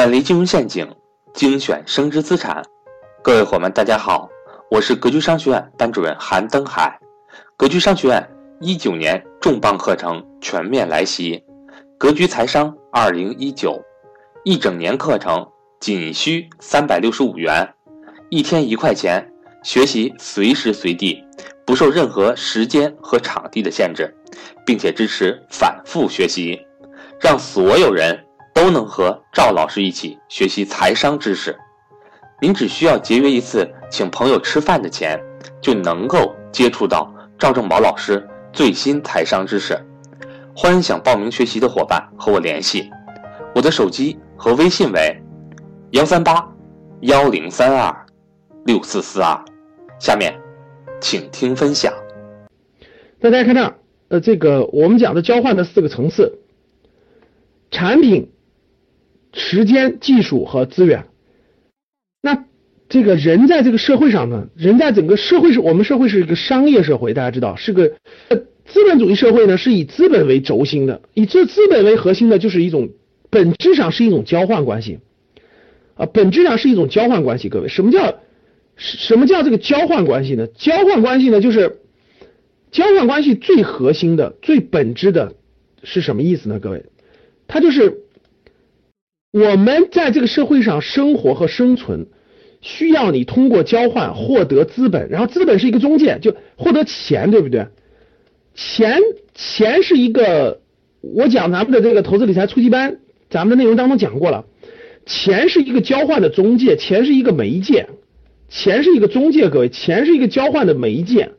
远离金融陷阱，精选升值资产。各位伙伴，大家好，我是格局商学院班主任韩登海。格局商学院一九年重磅课程全面来袭，格局财商二零一九，一整年课程仅需三百六十五元，一天一块钱，学习随时随地，不受任何时间和场地的限制，并且支持反复学习，让所有人。都能和赵老师一起学习财商知识，您只需要节约一次请朋友吃饭的钱，就能够接触到赵正宝老师最新财商知识。欢迎想报名学习的伙伴和我联系，我的手机和微信为幺三八幺零三二六四四二。下面，请听分享。大家看这儿，呃，这个我们讲的交换的四个层次，产品。时间、技术和资源，那这个人在这个社会上呢？人在整个社会是，我们社会是一个商业社会，大家知道是个资本主义社会呢，是以资本为轴心的，以这资本为核心的，就是一种本质上是一种交换关系啊，本质上是一种交换关系。各位，什么叫什么叫这个交换关系呢？交换关系呢，就是交换关系最核心的、最本质的是什么意思呢？各位，它就是。我们在这个社会上生活和生存，需要你通过交换获得资本，然后资本是一个中介，就获得钱，对不对？钱钱是一个，我讲咱们的这个投资理财初级班，咱们的内容当中讲过了，钱是一个交换的中介，钱是一个媒介，钱是一个中介，各位，钱是一个交换的媒介。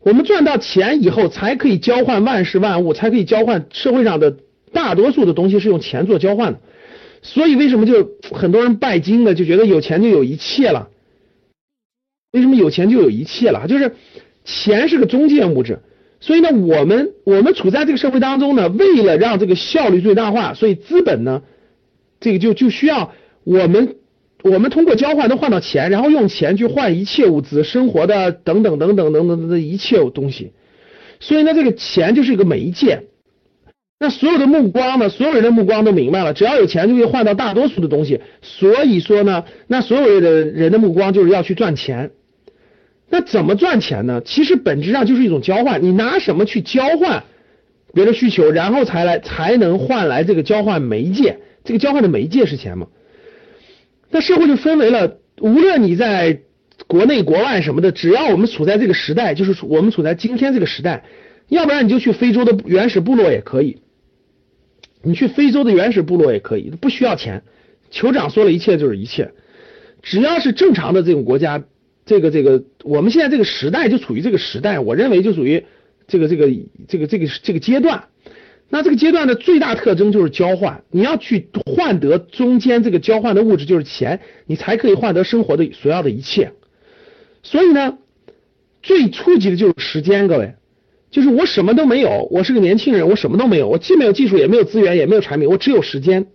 我们赚到钱以后，才可以交换万事万物，才可以交换社会上的大多数的东西是用钱做交换的。所以为什么就很多人拜金呢？就觉得有钱就有一切了。为什么有钱就有一切了？就是钱是个中介物质。所以呢，我们我们处在这个社会当中呢，为了让这个效率最大化，所以资本呢，这个就就需要我们我们通过交换能换到钱，然后用钱去换一切物资、生活的等等等等等等的一切东西。所以呢，这个钱就是一个媒介。那所有的目光呢？所有人的目光都明白了，只要有钱就可以换到大多数的东西。所以说呢，那所有的人的目光就是要去赚钱。那怎么赚钱呢？其实本质上就是一种交换。你拿什么去交换别的需求，然后才来才能换来这个交换媒介？这个交换的媒介是钱嘛？那社会就分为了，无论你在国内国外什么的，只要我们处在这个时代，就是我们处在今天这个时代，要不然你就去非洲的原始部落也可以。你去非洲的原始部落也可以，不需要钱。酋长说了一切就是一切，只要是正常的这种国家，这个这个，我们现在这个时代就处于这个时代，我认为就属于这个这个这个这个这个阶段。那这个阶段的最大特征就是交换，你要去换得中间这个交换的物质就是钱，你才可以换得生活的所要的一切。所以呢，最初级的就是时间，各位。就是我什么都没有，我是个年轻人，我什么都没有，我既没有技术，也没有资源，也没有产品，我只有时间。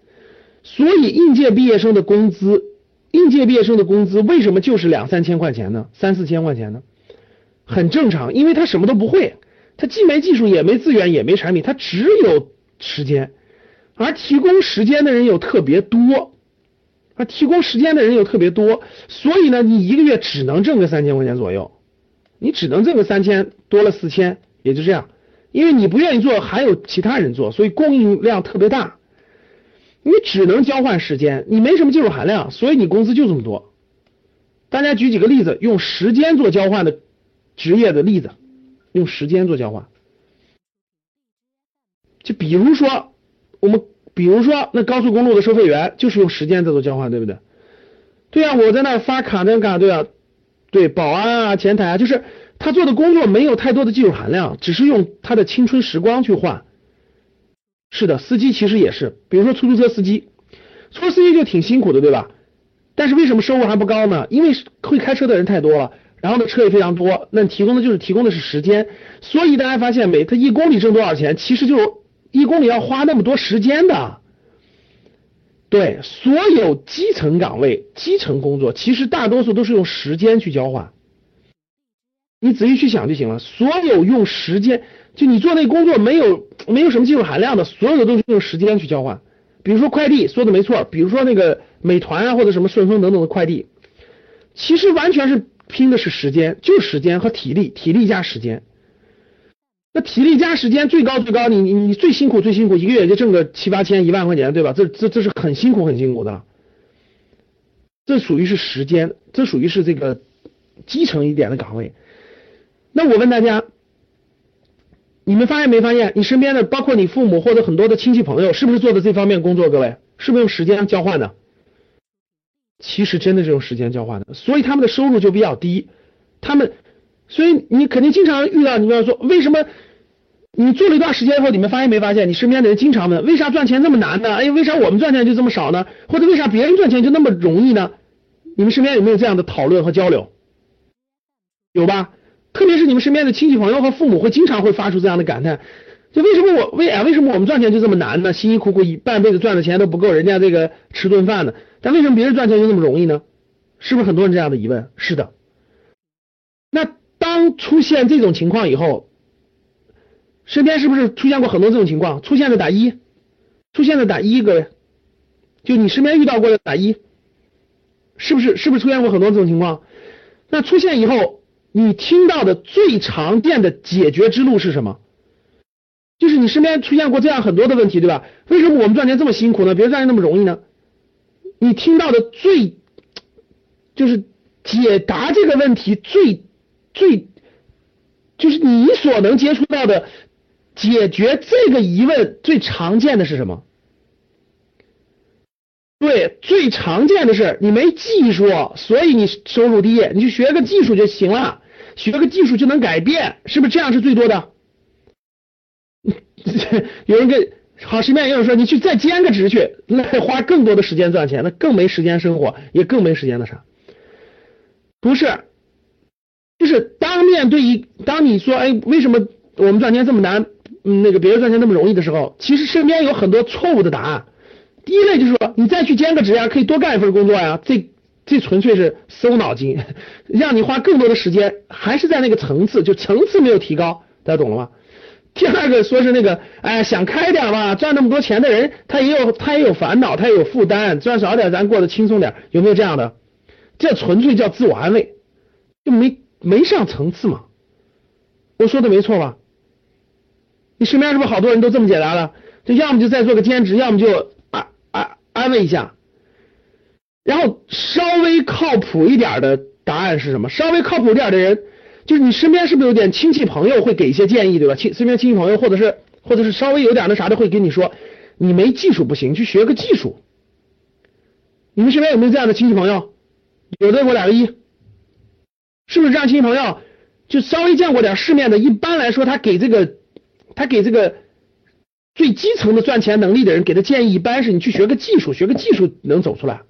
所以应届毕业生的工资，应届毕业生的工资为什么就是两三千块钱呢？三四千块钱呢？很正常，因为他什么都不会，他既没技术，也没资源，也没产品，他只有时间。而提供时间的人又特别多，而提供时间的人又特别多，所以呢，你一个月只能挣个三千块钱左右，你只能挣个三千，多了四千。也就这样，因为你不愿意做，还有其他人做，所以供应量特别大。你只能交换时间，你没什么技术含量，所以你工资就这么多。大家举几个例子，用时间做交换的职业的例子，用时间做交换。就比如说，我们比如说那高速公路的收费员就是用时间在做交换，对不对？对啊，我在那发卡那卡，对啊，对，保安啊，前台啊，就是。他做的工作没有太多的技术含量，只是用他的青春时光去换。是的，司机其实也是，比如说出租车司机，出租车司机就挺辛苦的，对吧？但是为什么收入还不高呢？因为会开车的人太多了，然后呢车也非常多，那提供的就是提供的是时间。所以大家发现没？他一公里挣多少钱？其实就一公里要花那么多时间的。对，所有基层岗位、基层工作，其实大多数都是用时间去交换。你仔细去想就行了。所有用时间，就你做那工作没有没有什么技术含量的，所有的都是用时间去交换。比如说快递说的没错，比如说那个美团啊或者什么顺丰等等的快递，其实完全是拼的是时间，就时间和体力，体力加时间。那体力加时间最高最高，你你你最辛苦最辛苦，一个月就挣个七八千一万块钱，对吧？这这这是很辛苦很辛苦的。这属于是时间，这属于是这个基层一点的岗位。那我问大家，你们发现没发现，你身边的包括你父母或者很多的亲戚朋友，是不是做的这方面工作？各位，是不是用时间交换的？其实真的是用时间交换的，所以他们的收入就比较低。他们。所以你肯定经常遇到，你比方说，为什么你做了一段时间以后，你们发现没发现，你身边的人经常问，为啥赚钱这么难呢？哎，为啥我们赚钱就这么少呢？或者为啥别人赚钱就那么容易呢？你们身边有没有这样的讨论和交流？有吧？特别是你们身边的亲戚朋友和父母会经常会发出这样的感叹，就为什么我为啊为什么我们赚钱就这么难呢？辛辛苦苦一半辈子赚的钱都不够人家这个吃顿饭呢？但为什么别人赚钱就那么容易呢？是不是很多人这样的疑问？是的。那。当出现这种情况以后，身边是不是出现过很多这种情况？出现的打一，出现的打一，各位，就你身边遇到过的打一，是不是？是不是出现过很多这种情况？那出现以后，你听到的最常见的解决之路是什么？就是你身边出现过这样很多的问题，对吧？为什么我们赚钱这么辛苦呢？别人赚钱那么容易呢？你听到的最就是解答这个问题最。最就是你所能接触到的解决这个疑问最常见的是什么？对，最常见的是你没技术，所以你收入低，你去学个技术就行了，学个技术就能改变，是不是这样是最多的？有人跟好身边有人说你去再兼个职去，那花更多的时间赚钱，那更没时间生活，也更没时间那啥？不是。就是当面对一，当你说，哎，为什么我们赚钱这么难？嗯，那个别人赚钱那么容易的时候，其实身边有很多错误的答案。第一类就是说，你再去兼个职呀，可以多干一份工作呀，这这纯粹是搜脑筋，让你花更多的时间，还是在那个层次，就层次没有提高，大家懂了吗？第二个说是那个，哎，想开点吧，赚那么多钱的人，他也有他也有烦恼，他也有负担，赚少点咱过得轻松点，有没有这样的？这纯粹叫自我安慰，就没。没上层次嘛？我说的没错吧？你身边是不是好多人都这么解答的？就要么就再做个兼职，要么就安安安慰一下。然后稍微靠谱一点的答案是什么？稍微靠谱点的人，就是你身边是不是有点亲戚朋友会给一些建议，对吧？亲身边亲戚朋友或者是或者是稍微有点那啥的，会跟你说，你没技术不行，去学个技术。你们身边有没有这样的亲戚朋友？有的给我打个一。是不是这样，亲戚朋友就稍微见过点世面的？一般来说，他给这个，他给这个最基层的赚钱能力的人给的建议，一般是你去学个技术，学个技术能走出来，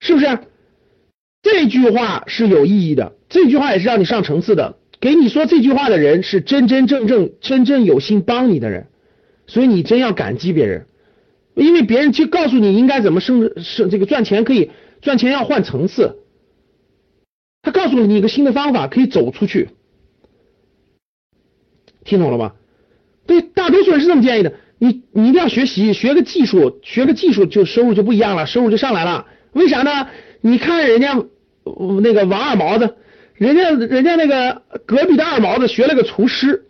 是不是？这句话是有意义的，这句话也是让你上层次的。给你说这句话的人是真真正正、真正有心帮你的人，所以你真要感激别人，因为别人去告诉你应该怎么生生这个赚钱，可以赚钱要换层次。他告诉你一个新的方法，可以走出去，听懂了吧？对，大多数人是这么建议的。你你一定要学习，学个技术，学个技术就收入就不一样了，收入就上来了。为啥呢？你看人家那个王二毛子，人家人家那个隔壁的二毛子学了个厨师，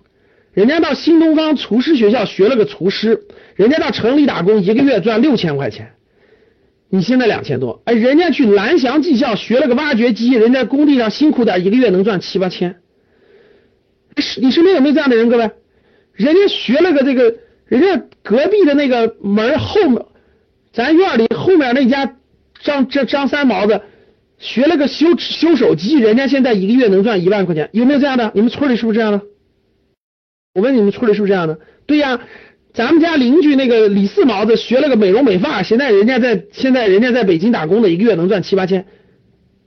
人家到新东方厨师学校学了个厨师，人家到城里打工，一个月赚六千块钱。你现在两千多，哎，人家去蓝翔技校学了个挖掘机，人家工地上辛苦点，一个月能赚七八千。是，你身边有没有这样的人，各位？人家学了个这个，人家隔壁的那个门后面，咱院里后面那家张张张三毛子学了个修修手机，人家现在一个月能赚一万块钱，有没有这样的？你们村里是不是这样的？我问你们村里是不是这样的？对呀。咱们家邻居那个李四毛子学了个美容美发，现在人家在现在人家在北京打工的，一个月能赚七八千。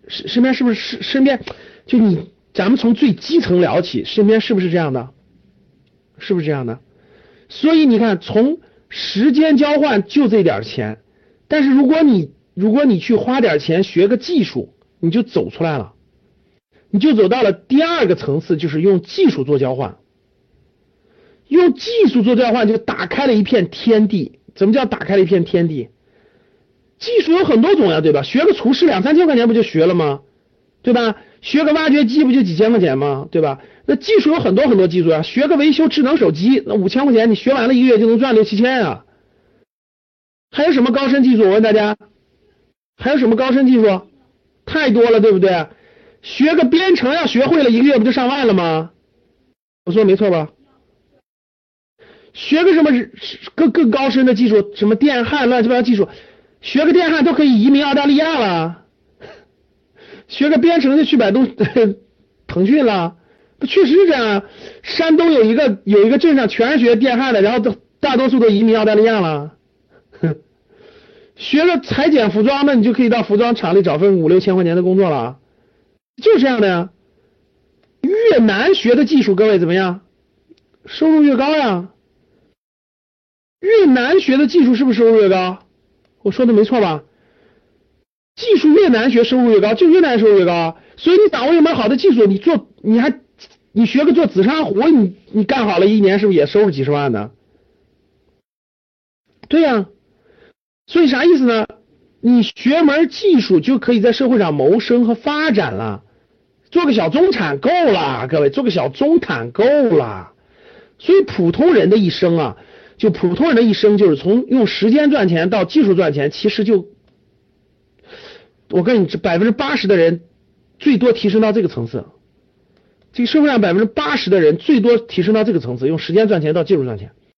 身身边是不是身身边就你？咱们从最基层聊起，身边是不是这样的？是不是这样的？所以你看，从时间交换就这点钱，但是如果你如果你去花点钱学个技术，你就走出来了，你就走到了第二个层次，就是用技术做交换。用技术做交换，就打开了一片天地。怎么叫打开了一片天地？技术有很多种呀，对吧？学个厨师两三千块钱不就学了吗？对吧？学个挖掘机不就几千块钱吗？对吧？那技术有很多很多技术啊，学个维修智能手机，那五千块钱你学完了一个月就能赚六七千啊。还有什么高深技术？我问大家，还有什么高深技术？太多了，对不对？学个编程要学会了一个月不就上万了吗？我说没错吧？学个什么更更高深的技术，什么电焊乱七八糟技术，学个电焊都可以移民澳大利亚了。学个编程就去百度、腾讯了，不确实是这样。山东有一个有一个镇上全是学电焊的，然后都大多数都移民澳大利亚了。学个裁剪服装那，你就可以到服装厂里找份五六千块钱的工作了，就是这样的呀。越难学的技术，各位怎么样？收入越高呀。越难学的技术是不是收入越高？我说的没错吧？技术越难学，收入越高，就越难收入越高。所以你掌握一门好的技术，你做你还你学个做紫砂壶，你你干好了一年是不是也收入几十万呢？对呀。所以啥意思呢？你学门技术就可以在社会上谋生和发展了，做个小中产够了，各位做个小中产够了。所以普通人的一生啊。就普通人的一生，就是从用时间赚钱到技术赚钱，其实就，我跟你这百分之八十的人，最多提升到这个层次。这个社会上百分之八十的人，最多提升到这个层次，用时间赚钱到技术赚钱。